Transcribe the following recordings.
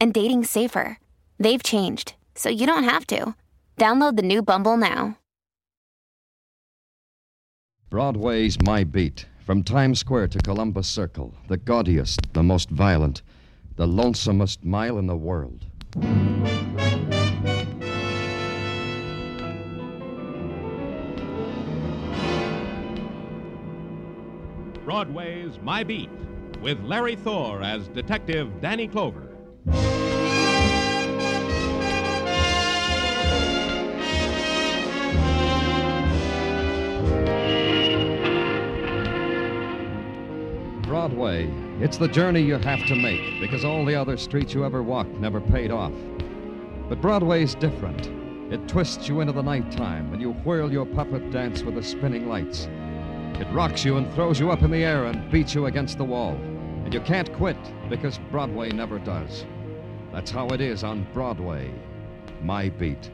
and dating safer. They've changed, so you don't have to. Download the new Bumble now. Broadway's My Beat. From Times Square to Columbus Circle, the gaudiest, the most violent, the lonesomest mile in the world. Broadway's My Beat, with Larry Thor as Detective Danny Clover. Broadway. It's the journey you have to make because all the other streets you ever walked never paid off. But Broadway's different. It twists you into the nighttime and you whirl your puppet dance with the spinning lights. It rocks you and throws you up in the air and beats you against the wall. And you can't quit because Broadway never does. That's how it is on Broadway. My beat.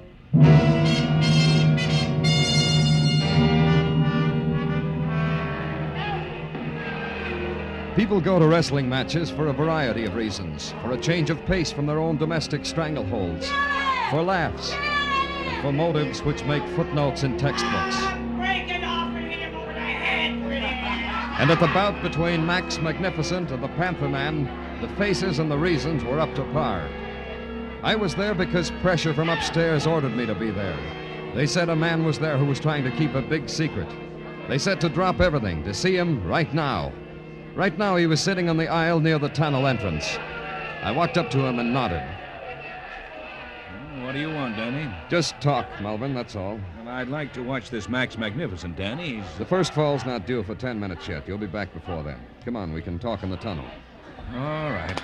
People go to wrestling matches for a variety of reasons for a change of pace from their own domestic strangleholds, for laughs, and for motives which make footnotes in textbooks. And at the bout between Max Magnificent and the Panther Man, the faces and the reasons were up to par. I was there because pressure from upstairs ordered me to be there. They said a man was there who was trying to keep a big secret. They said to drop everything, to see him right now. Right now, he was sitting on the aisle near the tunnel entrance. I walked up to him and nodded. What do you want, Danny? Just talk, Malvern, that's all. Well, I'd like to watch this Max Magnificent, Danny. He's. The first fall's not due for ten minutes yet. You'll be back before then. Come on, we can talk in the tunnel. All right.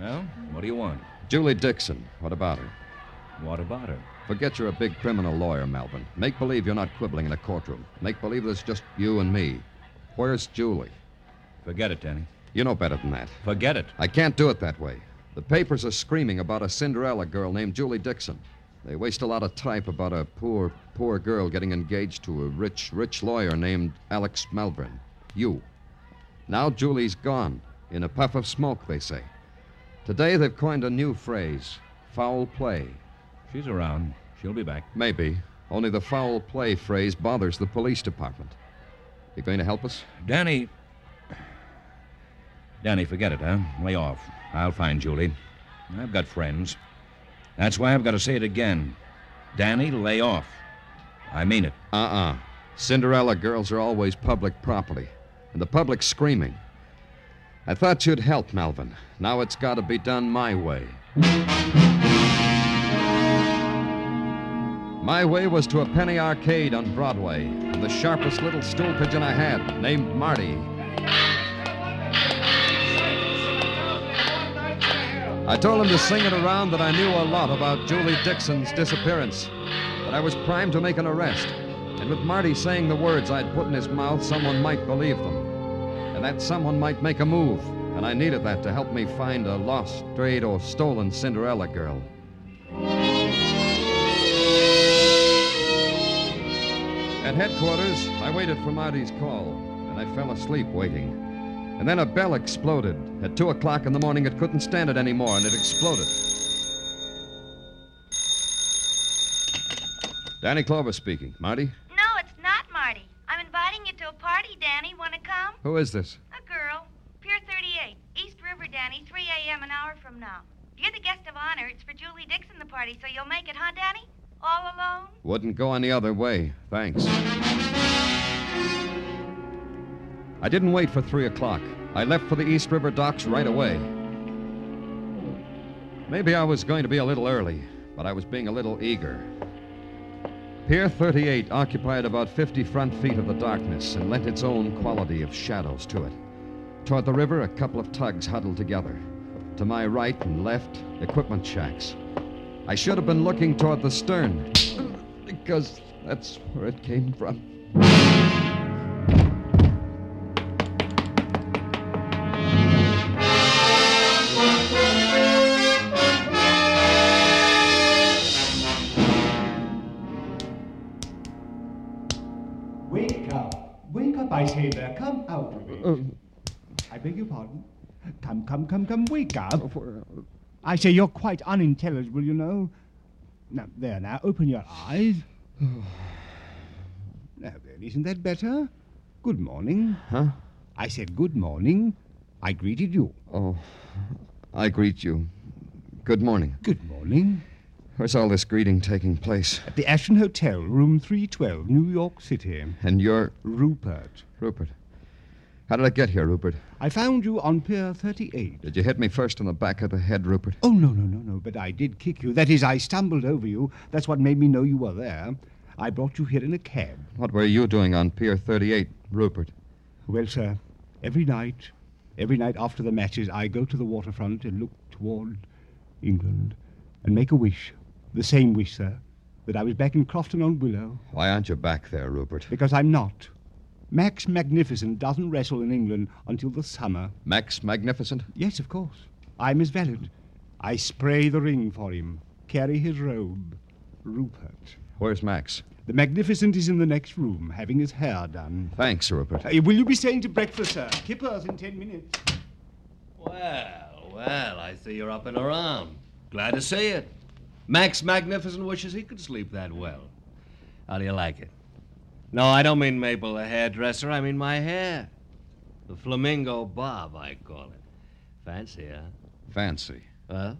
Well, what do you want? Julie Dixon, what about her? What about her? Forget you're a big criminal lawyer, Malvern. Make believe you're not quibbling in a courtroom. Make believe there's just you and me. Where's Julie? Forget it, Danny. You know better than that. Forget it. I can't do it that way. The papers are screaming about a Cinderella girl named Julie Dixon. They waste a lot of type about a poor, poor girl getting engaged to a rich, rich lawyer named Alex Malvern. You. Now Julie's gone. In a puff of smoke, they say. Today they've coined a new phrase foul play. She's around. She'll be back. Maybe. Only the foul play phrase bothers the police department. You going to help us? Danny. Danny, forget it, huh? Lay off. I'll find Julie. I've got friends. That's why I've got to say it again. Danny, lay off. I mean it. Uh uh Cinderella girls are always public property, and the public's screaming. I thought you'd help, Malvern. Now it's got to be done my way. My way was to a penny arcade on Broadway, and the sharpest little stool pigeon I had, named Marty. I told him to sing it around that I knew a lot about Julie Dixon's disappearance, that I was primed to make an arrest, and with Marty saying the words I'd put in his mouth, someone might believe them, and that someone might make a move, and I needed that to help me find a lost, strayed, or stolen Cinderella girl. At headquarters, I waited for Marty's call, and I fell asleep waiting. And then a bell exploded. At 2 o'clock in the morning, it couldn't stand it anymore, and it exploded. Danny Clover speaking. Marty? No, it's not Marty. I'm inviting you to a party, Danny. Want to come? Who is this? A girl. Pier 38. East River, Danny. 3 a.m. an hour from now. You're the guest of honor. It's for Julie Dixon, the party, so you'll make it, huh, Danny? All alone? Wouldn't go any other way. Thanks. I didn't wait for 3 o'clock. I left for the East River docks right away. Maybe I was going to be a little early, but I was being a little eager. Pier 38 occupied about 50 front feet of the darkness and lent its own quality of shadows to it. Toward the river, a couple of tugs huddled together. To my right and left, equipment shacks. I should have been looking toward the stern, because that's where it came from. Wake up. Wake up, I say there. Come out of it. Um. I beg your pardon. Come, come, come, come, wake up. Oh, uh, I say you're quite unintelligible, you know. Now, there now, open your eyes. now then, isn't that better? Good morning. Huh? I said good morning. I greeted you. Oh, I greet you. Good morning. Good morning. Where's all this greeting taking place? At the Ashton Hotel, room 312, New York City. And you're Rupert. Rupert. How did I get here, Rupert? I found you on Pier 38. Did you hit me first on the back of the head, Rupert? Oh, no, no, no, no, but I did kick you. That is, I stumbled over you. That's what made me know you were there. I brought you here in a cab. What were you doing on Pier 38, Rupert? Well, sir, every night, every night after the matches, I go to the waterfront and look toward England and make a wish. The same wish, sir, that I was back in Crofton on Willow. Why aren't you back there, Rupert? Because I'm not. Max Magnificent doesn't wrestle in England until the summer. Max Magnificent? Yes, of course. I'm his valet. I spray the ring for him, carry his robe. Rupert. Where's Max? The Magnificent is in the next room, having his hair done. Thanks, Rupert. Uh, will you be staying to breakfast, sir? Kippers in ten minutes. Well, well, I see you're up and around. Glad to see it. Max Magnificent wishes he could sleep that well. How do you like it? No, I don't mean Mabel the hairdresser. I mean my hair. The flamingo bob, I call it. Fancy, huh? Fancy. Well,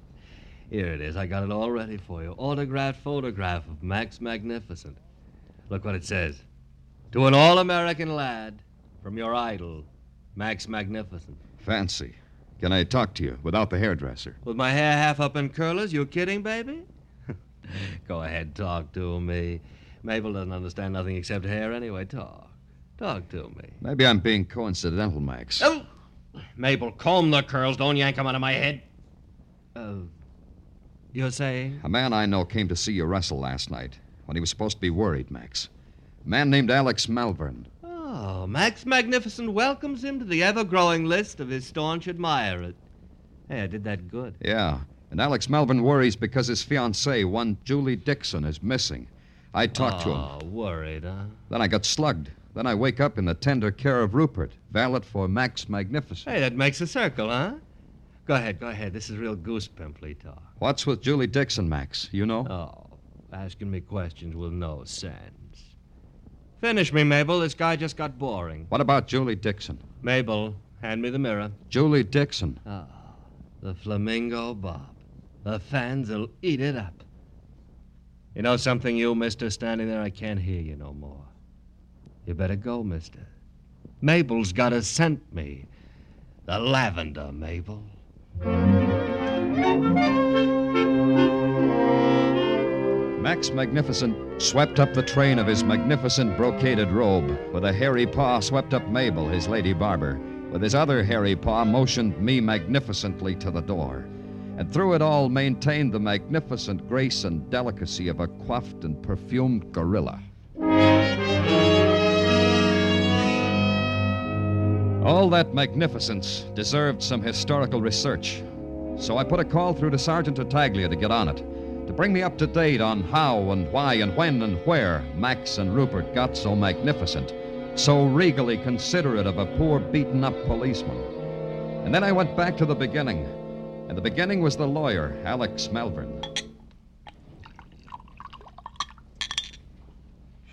here it is. I got it all ready for you. Autographed photograph of Max Magnificent. Look what it says. To an all American lad from your idol, Max Magnificent. Fancy. Can I talk to you without the hairdresser? With my hair half up in curlers? You kidding, baby? Go ahead, talk to me. Mabel doesn't understand nothing except hair anyway. Talk. Talk to me. Maybe I'm being coincidental, Max. Oh! Mabel, comb the curls. Don't yank 'em out of my head. Uh, you're saying? A man I know came to see you wrestle last night when he was supposed to be worried, Max. A man named Alex Malvern. Oh, Max Magnificent welcomes him to the ever growing list of his staunch admirers. Hey, I did that good. Yeah. And Alex Malvern worries because his fiancée, one Julie Dixon, is missing. I talked to him. Oh, worried, huh? Then I got slugged. Then I wake up in the tender care of Rupert, valet for Max Magnificent. Hey, that makes a circle, huh? Go ahead, go ahead. This is real goose pimply talk. What's with Julie Dixon, Max? You know? Oh, asking me questions with no sense. Finish me, Mabel. This guy just got boring. What about Julie Dixon? Mabel, hand me the mirror. Julie Dixon. Ah, the flamingo bob. The fans'll eat it up. You know something, you, mister, standing there? I can't hear you no more. You better go, mister. Mabel's got to scent me. The lavender, Mabel. Max Magnificent swept up the train of his magnificent brocaded robe. With a hairy paw, swept up Mabel, his lady barber. With his other hairy paw, motioned me magnificently to the door. And through it all, maintained the magnificent grace and delicacy of a coiffed and perfumed gorilla. All that magnificence deserved some historical research. So I put a call through to Sergeant Tartaglia to get on it, to bring me up to date on how and why and when and where Max and Rupert got so magnificent, so regally considerate of a poor beaten up policeman. And then I went back to the beginning. And the beginning was the lawyer, Alex Malvern.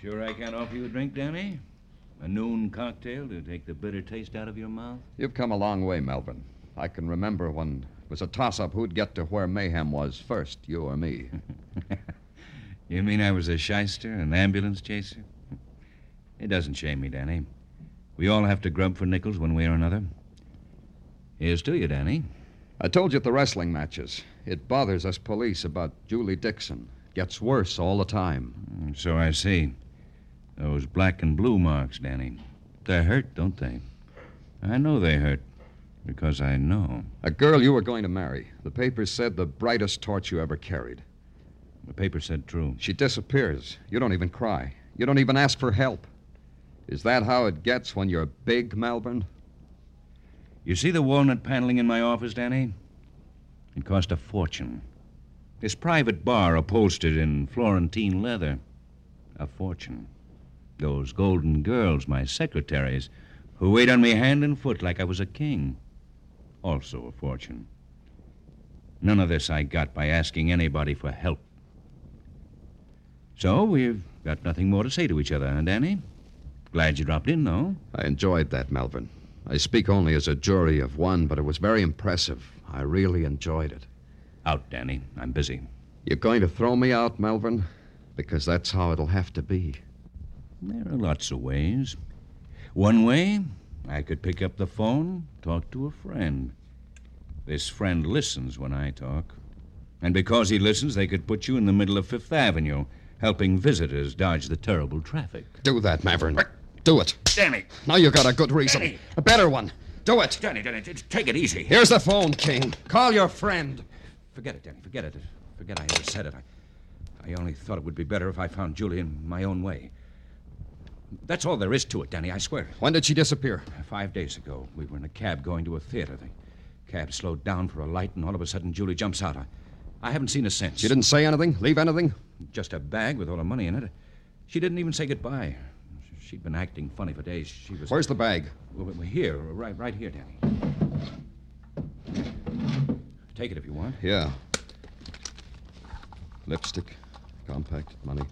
Sure I can't offer you a drink, Danny? A noon cocktail to take the bitter taste out of your mouth? You've come a long way, Malvern. I can remember when it was a toss up who'd get to where mayhem was first, you or me. You mean I was a shyster, an ambulance chaser? It doesn't shame me, Danny. We all have to grub for nickels one way or another. Here's to you, Danny. I told you at the wrestling matches. It bothers us police about Julie Dixon. Gets worse all the time. Mm, So I see. Those black and blue marks, Danny. They hurt, don't they? I know they hurt. Because I know. A girl you were going to marry. The papers said the brightest torch you ever carried. The paper said true. She disappears. You don't even cry. You don't even ask for help. Is that how it gets when you're big, Malvern? You see the walnut paneling in my office, Danny? It cost a fortune. This private bar upholstered in Florentine leather. A fortune. Those golden girls, my secretaries, who wait on me hand and foot like I was a king. Also a fortune. None of this I got by asking anybody for help. So we've got nothing more to say to each other, huh, Danny? Glad you dropped in, though. I enjoyed that, Malvern. I speak only as a jury of one, but it was very impressive. I really enjoyed it. Out, Danny. I'm busy. You're going to throw me out, Malvern? Because that's how it'll have to be. There are lots of ways. One way, I could pick up the phone, talk to a friend. This friend listens when I talk. And because he listens, they could put you in the middle of Fifth Avenue, helping visitors dodge the terrible traffic. Do that, Malvern. Do it. Danny! Now you've got a good reason. Danny. A better one. Do it. Danny, Danny, take it easy. Here's the phone, King. Call your friend. Forget it, Danny. Forget it. Forget I ever said it. I, I only thought it would be better if I found Julie in my own way. That's all there is to it, Danny, I swear. When did she disappear? Five days ago, we were in a cab going to a theater. The cab slowed down for a light, and all of a sudden, Julie jumps out. I, I haven't seen her since. She didn't say anything? Leave anything? Just a bag with all the money in it. She didn't even say goodbye. She'd been acting funny for days. She was. Where's the bag? Here, right, right here, Danny. Take it if you want. Yeah. Lipstick, compact, money.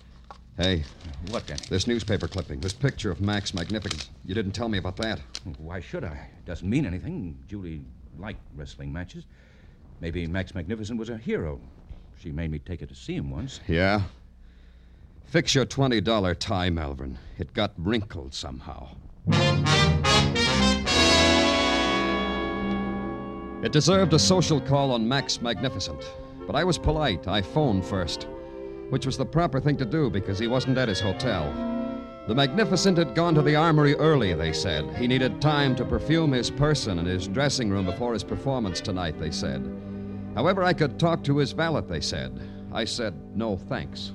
Hey, What, Danny? this newspaper clipping, this picture of Max Magnificent. You didn't tell me about that. Why should I? It doesn't mean anything. Julie liked wrestling matches. Maybe Max Magnificent was a hero. She made me take her to see him once. Yeah? Fix your $20 tie, Malvern. It got wrinkled somehow. It deserved a social call on Max Magnificent, but I was polite. I phoned first, which was the proper thing to do because he wasn't at his hotel. The Magnificent had gone to the armory early, they said. He needed time to perfume his person and his dressing room before his performance tonight, they said. However, I could talk to his valet, they said. I said, no thanks.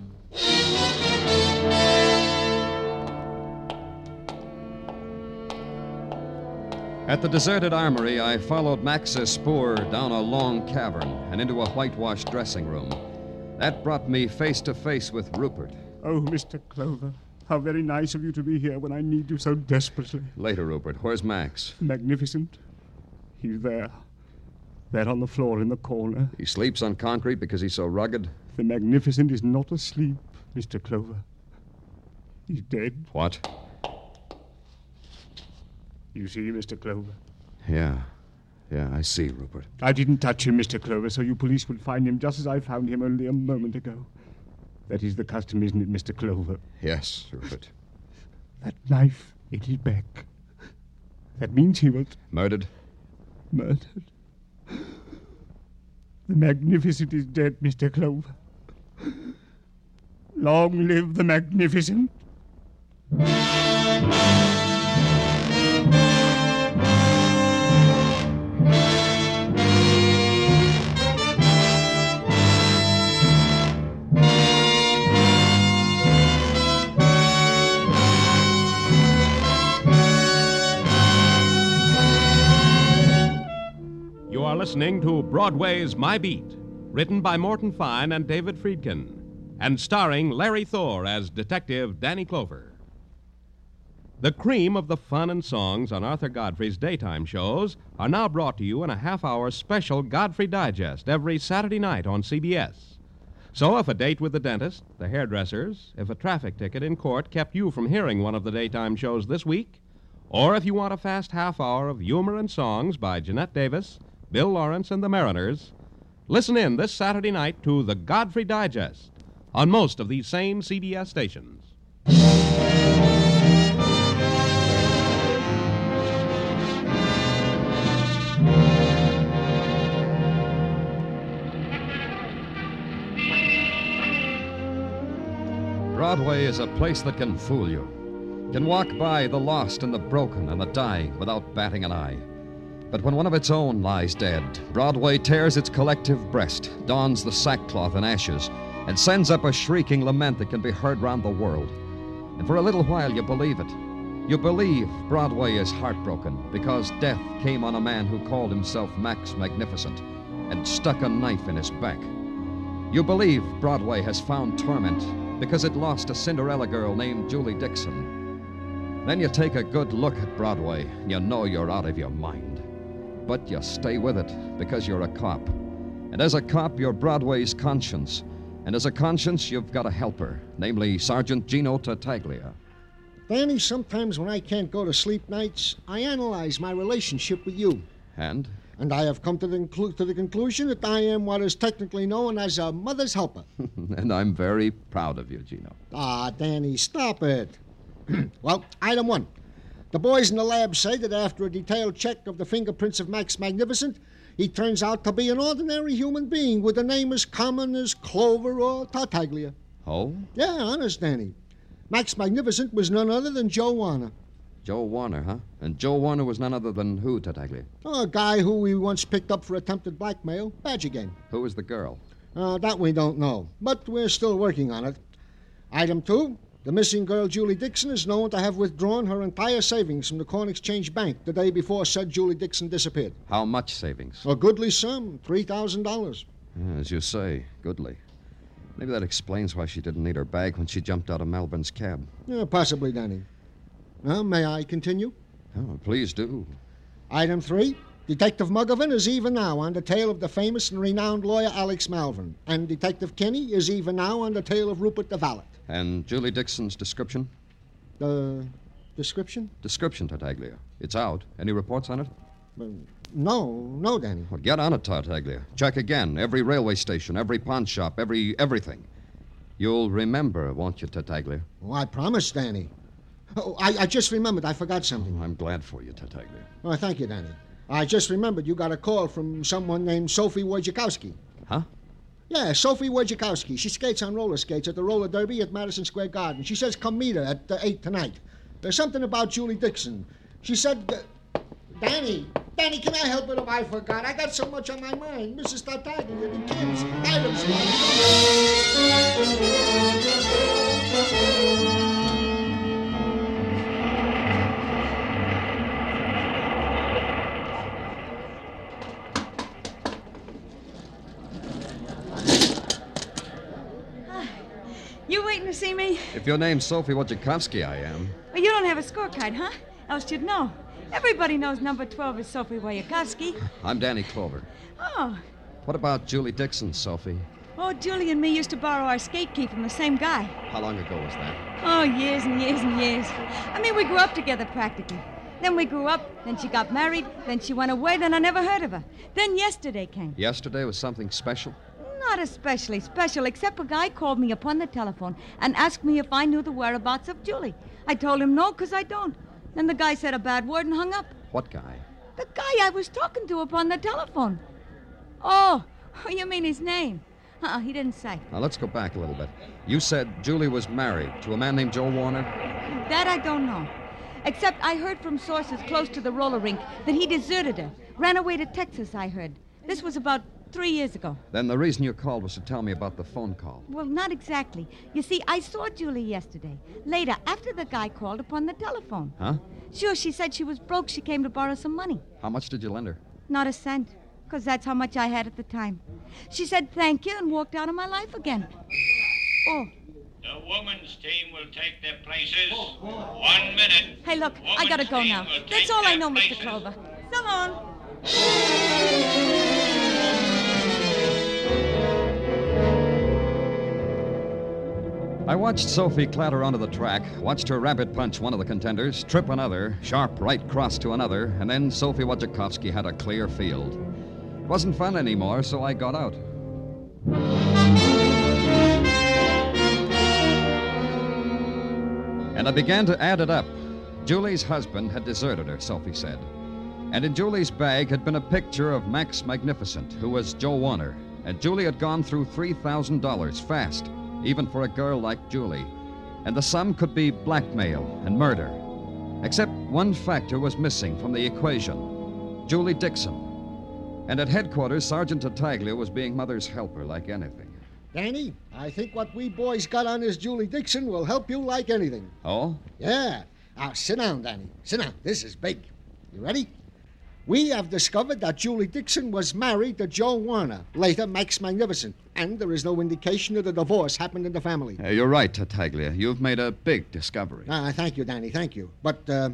At the deserted armory, I followed Max's spoor down a long cavern and into a whitewashed dressing room. That brought me face to face with Rupert. Oh, Mr. Clover, how very nice of you to be here when I need you so desperately. Later, Rupert. Where's Max? Magnificent. He's there. There on the floor in the corner. He sleeps on concrete because he's so rugged. The Magnificent is not asleep, Mr. Clover. He's dead. What? You see, Mr. Clover. Yeah. Yeah, I see, Rupert. I didn't touch him, Mr. Clover, so you police will find him just as I found him only a moment ago. That is the custom, isn't it, Mr. Clover? Yes, Rupert. That knife in his back. That means he was Murdered? murdered. The Magnificent is dead, Mr. Clover. Long live the Magnificent. You are listening to Broadway's My Beat, written by Morton Fine and David Friedkin, and starring Larry Thor as Detective Danny Clover. The cream of the fun and songs on Arthur Godfrey's daytime shows are now brought to you in a half hour special Godfrey Digest every Saturday night on CBS. So if a date with the dentist, the hairdressers, if a traffic ticket in court kept you from hearing one of the daytime shows this week, or if you want a fast half hour of humor and songs by Janette Davis, Bill Lawrence, and the Mariners, listen in this Saturday night to the Godfrey Digest on most of these same CBS stations. Broadway is a place that can fool you. Can walk by the lost and the broken and the dying without batting an eye. But when one of its own lies dead, Broadway tears its collective breast, dons the sackcloth and ashes, and sends up a shrieking lament that can be heard round the world. And for a little while you believe it. You believe Broadway is heartbroken because death came on a man who called himself Max Magnificent and stuck a knife in his back. You believe Broadway has found torment because it lost a Cinderella girl named Julie Dixon. Then you take a good look at Broadway and you know you're out of your mind. But you stay with it because you're a cop. And as a cop, you're Broadway's conscience. And as a conscience, you've got a helper, namely Sergeant Gino Tartaglia. Danny, sometimes when I can't go to sleep nights, I analyze my relationship with you. And? And I have come to the, inclu- to the conclusion that I am what is technically known as a mother's helper. and I'm very proud of you, Gino. Ah, Danny, stop it. well, item one. The boys in the lab say that after a detailed check of the fingerprints of Max Magnificent, he turns out to be an ordinary human being with a name as common as Clover or Tartaglia. Oh? Yeah, honest, Danny. Max Magnificent was none other than Joe Warner. Joe Warner, huh? And Joe Warner was none other than who, Tartaglia? Oh, a guy who we once picked up for attempted blackmail. Badger game. Who was the girl? Uh, that we don't know, but we're still working on it. Item two. The missing girl, Julie Dixon, is known to have withdrawn her entire savings from the Corn Exchange Bank the day before said Julie Dixon disappeared. How much savings? A goodly sum, $3,000. Yeah, as you say, goodly. Maybe that explains why she didn't need her bag when she jumped out of Malvern's cab. Yeah, possibly, Danny. Well, may I continue? Oh, please do. Item three. Detective Muggovan is even now on the tail of the famous and renowned lawyer Alex Malvern, and Detective Kenny is even now on the tail of Rupert the Valet. And Julie Dixon's description? The description? Description, Tartaglia. It's out. Any reports on it? Uh, no, no, Danny. Well, get on it, Tartaglia. Check again. Every railway station, every pawn shop, every everything. You'll remember, won't you, Tartaglia? Oh, I promise, Danny. Oh, I, I just remembered. I forgot something. I'm glad for you, Tartaglia. Oh, thank you, Danny. I just remembered you got a call from someone named Sophie Wojciechowski. Huh? Yeah, Sophie Wojciechowski. She skates on roller skates at the roller derby at Madison Square Garden. She says come meet her at uh, 8 tonight. There's something about Julie Dixon. She said, uh, Danny, Danny, can I help it if I forgot? I got so much on my mind. Mrs. Tartaglia, the kids, items. Waiting to see me? If your name's Sophie Wojciechowski, I am. Well, you don't have a scorecard, huh? Else you'd know. Everybody knows number 12 is Sophie Wojciechowski. I'm Danny Clover. Oh. What about Julie Dixon, Sophie? Oh, Julie and me used to borrow our skate key from the same guy. How long ago was that? Oh, years and years and years. I mean, we grew up together practically. Then we grew up, then she got married, then she went away, then I never heard of her. Then yesterday came. Yesterday was something special? Not especially special, except a guy called me upon the telephone and asked me if I knew the whereabouts of Julie. I told him no, 'cause I don't. Then the guy said a bad word and hung up. What guy? The guy I was talking to upon the telephone. Oh, you mean his name? Uh-uh, he didn't say. Now, let's go back a little bit. You said Julie was married to a man named Joe Warner? That I don't know. Except I heard from sources close to the roller rink that he deserted her. Ran away to Texas, I heard. This was about three years ago. Then the reason you called was to tell me about the phone call. Well, not exactly. You see, I saw Julie yesterday. Later, after the guy called upon the telephone. Huh? Sure, she said she was broke. She came to borrow some money. How much did you lend her? Not a cent, because that's how much I had at the time. She said thank you and walked out of my life again. Oh, The women's team will take their places. Oh, One minute. hey, look, I gotta go now. That's all I know, Mr. Clover. So long. I watched Sophie clatter onto the track, watched her rabbit punch one of the contenders, trip another, sharp right cross to another, and then Sophie Wojciechowski had a clear field. It wasn't fun anymore, so I got out. And I began to add it up. Julie's husband had deserted her, Sophie said. And in Julie's bag had been a picture of Max Magnificent, who was Joe Warner. And Julie had gone through $3,000 fast, even for a girl like Julie. And the sum could be blackmail and murder. Except one factor was missing from the equation. Julie Dixon. And at headquarters, Sergeant Tartaglia was being Mother's helper like anything. Danny, I think what we boys got on this Julie Dixon will help you like anything. Oh? Yeah. Now, sit down, Danny. Sit down. This is big. You ready? We have discovered that Julie Dixon was married to Joe Warner, later Max Magnificent, and there is no indication that a divorce happened in the family. Uh, you're right, Tartaglia. You've made a big discovery. Ah, thank you, Danny, thank you. But uh,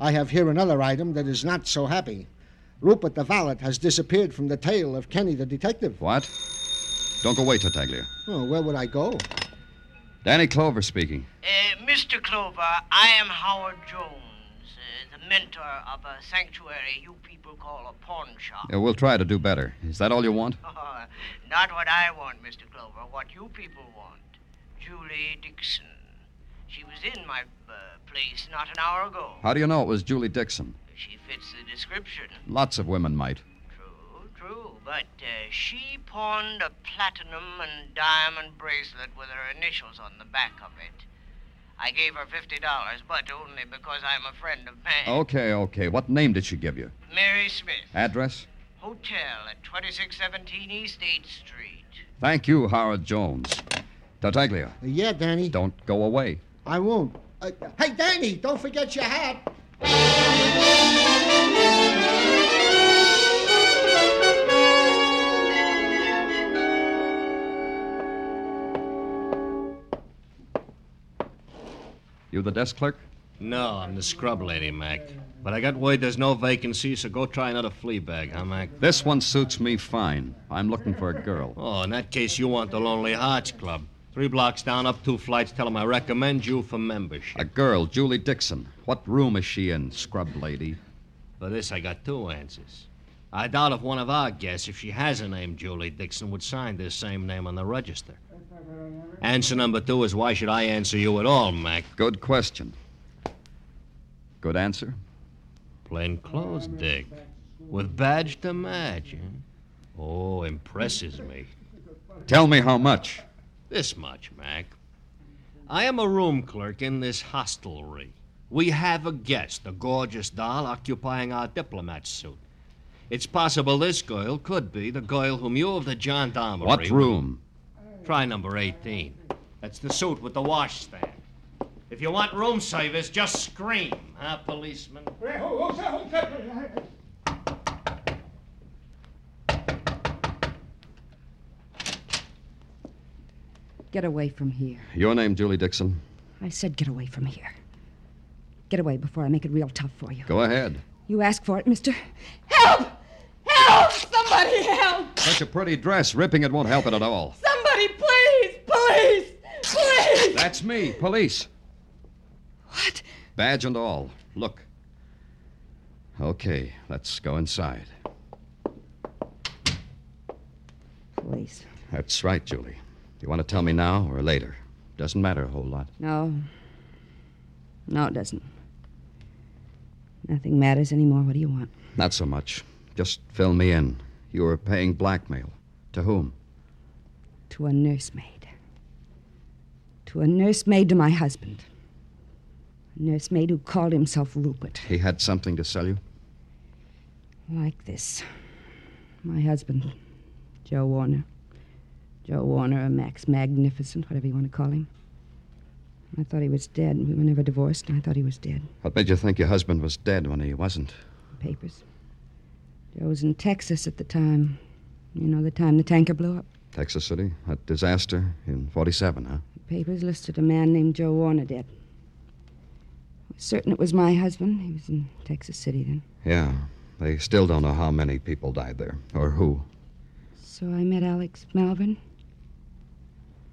I have here another item that is not so happy. Rupert the valet has disappeared from the tail of Kenny the detective. What? Don't go away, Tartaglia. Oh, where would I go? Danny Clover speaking. Uh, Mr. Clover, I am Howard Jones, the mentor of a sanctuary you people call a pawn shop. Yeah, we'll try to do better. Is that all you want? Not what I want, Mr. Clover, what you people want. Julie Dixon. She was in my uh, place not an hour ago. How do you know it was Julie Dixon? She fits the description. Lots of women might. True, true. But uh, she pawned a platinum and diamond bracelet with her initials on the back of it. I gave her $50, but only because I'm a friend of mine. Okay, okay. What name did she give you? Mary Smith. Address? Hotel at 2617 East 8th Street. Thank you, Howard Jones. Tartaglia. Yeah, Danny. Don't go away. I won't. Uh, hey, Danny, don't forget your hat. You the desk clerk? No, I'm the scrub lady, Mac. But I got word there's no vacancy, so go try another flea bag, huh, Mac? This one suits me fine. I'm looking for a girl. Oh, in that case, you want the Lonely Hearts Club. Three blocks down, up two flights. Tell 'em I recommend you for membership. A girl, Julie Dixon. What room is she in, scrub lady? For this, I got two answers. I doubt if one of our guests, if she has a name Julie Dixon, would sign this same name on the register. Answer number two is why should I answer you at all, Mac? Good question. Good answer? Plain clothes, Dick. With badge to match, huh? Oh, impresses me. Tell me how much. This much, Mac. I am a room clerk in this hostelry. We have a guest, a gorgeous doll, occupying our diplomat suit. It's possible this girl could be the girl whom you of the gendarmerie. What room? Try number 18. That's the suit with the washstand. If you want room service, just scream, huh, policeman? Get away from here. Your name, Julie Dixon? I said get away from here. Get away before I make it real tough for you. Go ahead. You ask for it, mister. Help! Help! Somebody help! Such a pretty dress. Ripping it won't help it at all. Somebody, please! Police! Police! That's me, police. What? Badge and all. Look. Okay, let's go inside. Police. That's right, Julie. You want to tell me now or later? Doesn't matter a whole lot. No. No, it doesn't. Nothing matters anymore. What do you want? Not so much. Just fill me in. You were paying blackmail. To whom? To a nursemaid. To a nursemaid to my husband. A nursemaid who called himself Rupert. He had something to sell you? Like this. My husband, Joe Warner. Joe Warner, or Max Magnificent, whatever you want to call him. I thought he was dead. We were never divorced, and I thought he was dead. What made you think your husband was dead when he wasn't? Papers. Joe was in Texas at the time. You know, the time the tanker blew up. Texas City? That disaster in 47, huh? Papers listed a man named Joe Warner dead. I was certain it was my husband. He was in Texas City then. Yeah. They still don't know how many people died there, or who. So I met Alex Malvern.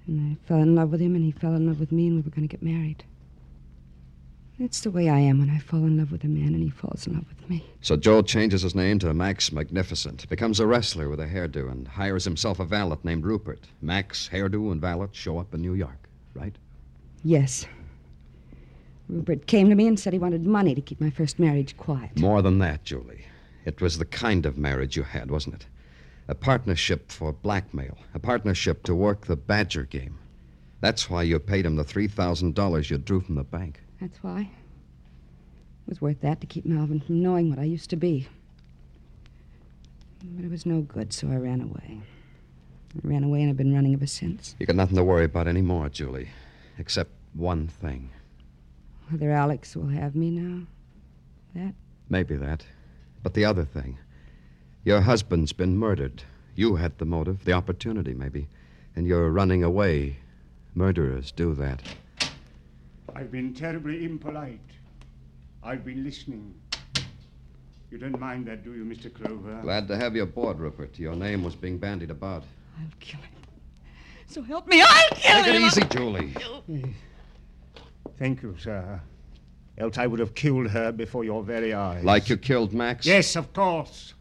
And I fell in love with him, and he fell in love with me, and we were going to get married. That's the way I am when I fall in love with a man and he falls in love with me. So Joe changes his name to Max Magnificent, becomes a wrestler with a hairdo, and hires himself a valet named Rupert. Max, hairdo, and valet show up in New York, right? Yes. Rupert came to me and said he wanted money to keep my first marriage quiet. More than that, Julie. It was the kind of marriage you had, wasn't it? A partnership for blackmail, a partnership to work the Badger game. That's why you paid him the $3,000 you drew from the bank. That's why. It was worth that to keep Malvern from knowing what I used to be. But it was no good, so I ran away. I ran away and I've been running ever since. You got nothing to worry about anymore, Julie. Except one thing. Whether Alex will have me now. That? Maybe that. But the other thing. Your husband's been murdered. You had the motive, the opportunity, maybe. And you're running away. Murderers do that. I've been terribly impolite. I've been listening. You don't mind that, do you, Mr. Clover? Glad to have you aboard, Rupert. Your name was being bandied about. I'll kill him. So help me, I'll kill Take him. it easy, Julie. Thank you, sir. Else I would have killed her before your very eyes. Like you killed Max? Yes, of course.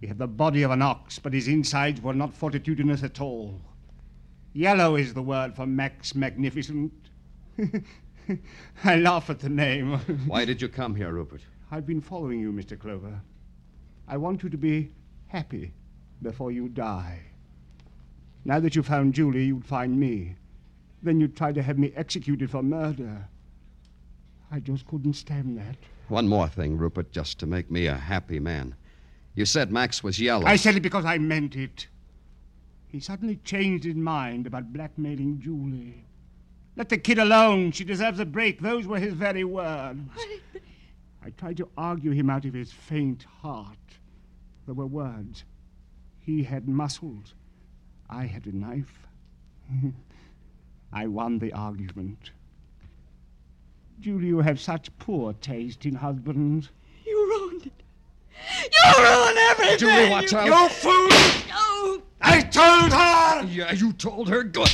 He had the body of an ox, but his insides were not fortitudinous at all. Yellow is the word for Max Magnificent. I laugh at the name. Why did you come here, Rupert? I've been following you, Mr. Clover. I want you to be happy before you die. Now that you found Julie, you'd find me. Then you'd try to have me executed for murder. I just couldn't stand that. One more thing, Rupert, just to make me a happy man. You said Max was yellow. I said it because I meant it. He suddenly changed his mind about blackmailing Julie. Let the kid alone. She deserves a break. Those were his very words. I tried to argue him out of his faint heart. There were words. He had muscles. I had a knife. I won the argument. Julie, you have such poor taste in husbands. You ruined it. You ruined everything. Julie, watch you, out. You fool! No. I told her! Yeah, you told her. Good.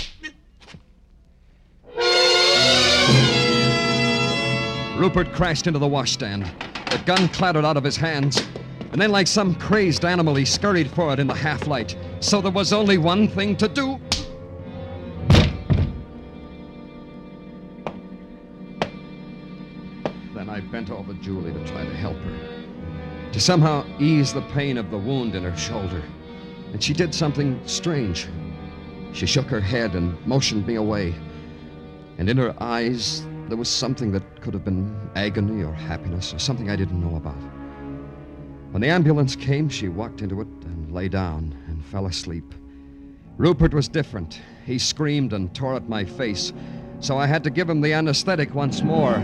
Rupert crashed into the washstand. The gun clattered out of his hands. And then, like some crazed animal, he scurried for it in the half light. So there was only one thing to do. Then I bent over Julie to try to help her, to somehow ease the pain of the wound in her shoulder. And she did something strange. She shook her head and motioned me away. And in her eyes, there was something that could have been agony or happiness or something I didn't know about. When the ambulance came, she walked into it and lay down and fell asleep. Rupert was different. He screamed and tore at my face, so I had to give him the anesthetic once more.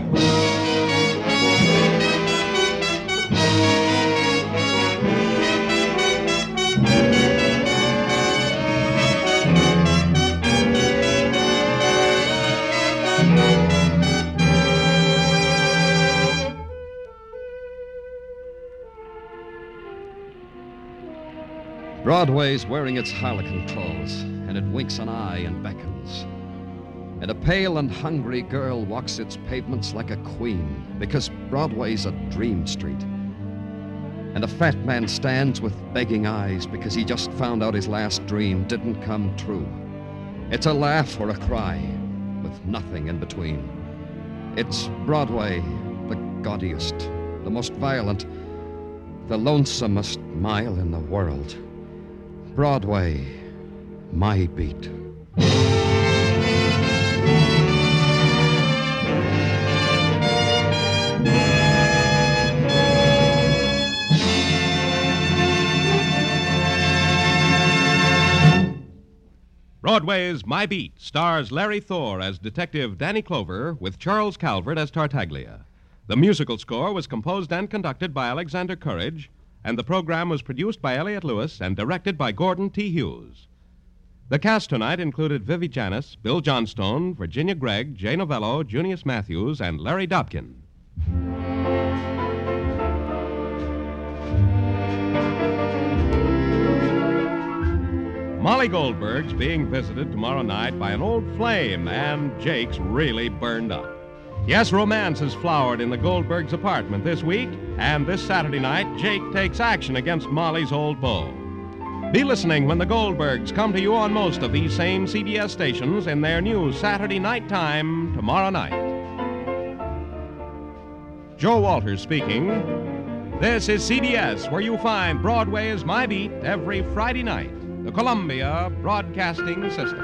Broadway's wearing its harlequin clothes, and it winks an eye and beckons. And a pale and hungry girl walks its pavements like a queen, because Broadway's a dream street. And a fat man stands with begging eyes because he just found out his last dream didn't come true. It's a laugh or a cry, with nothing in between. It's Broadway, the gaudiest, the most violent, the lonesomest mile in the world. Broadway, my beat. Broadway's My Beat stars Larry Thor as Detective Danny Clover with Charles Calvert as Tartaglia. The musical score was composed and conducted by Alexander Courage, and the program was produced by Elliot Lewis and directed by Gordon T. Hughes. The cast tonight included Vivi Janis, Bill Johnstone, Virginia Gregg, Jay Novello, Junius Matthews, and Larry Dobkin. Molly Goldberg's being visited tomorrow night by an old flame, and Jake's really burned up. Yes, romance has flowered in the Goldbergs' apartment this week, and this Saturday night, Jake takes action against Molly's old beau. Be listening when the Goldbergs come to you on most of these same CBS stations in their new Saturday night time tomorrow night. Joe Walters speaking. This is CBS, where you find Broadway is My Beat every Friday night. The Columbia Broadcasting System.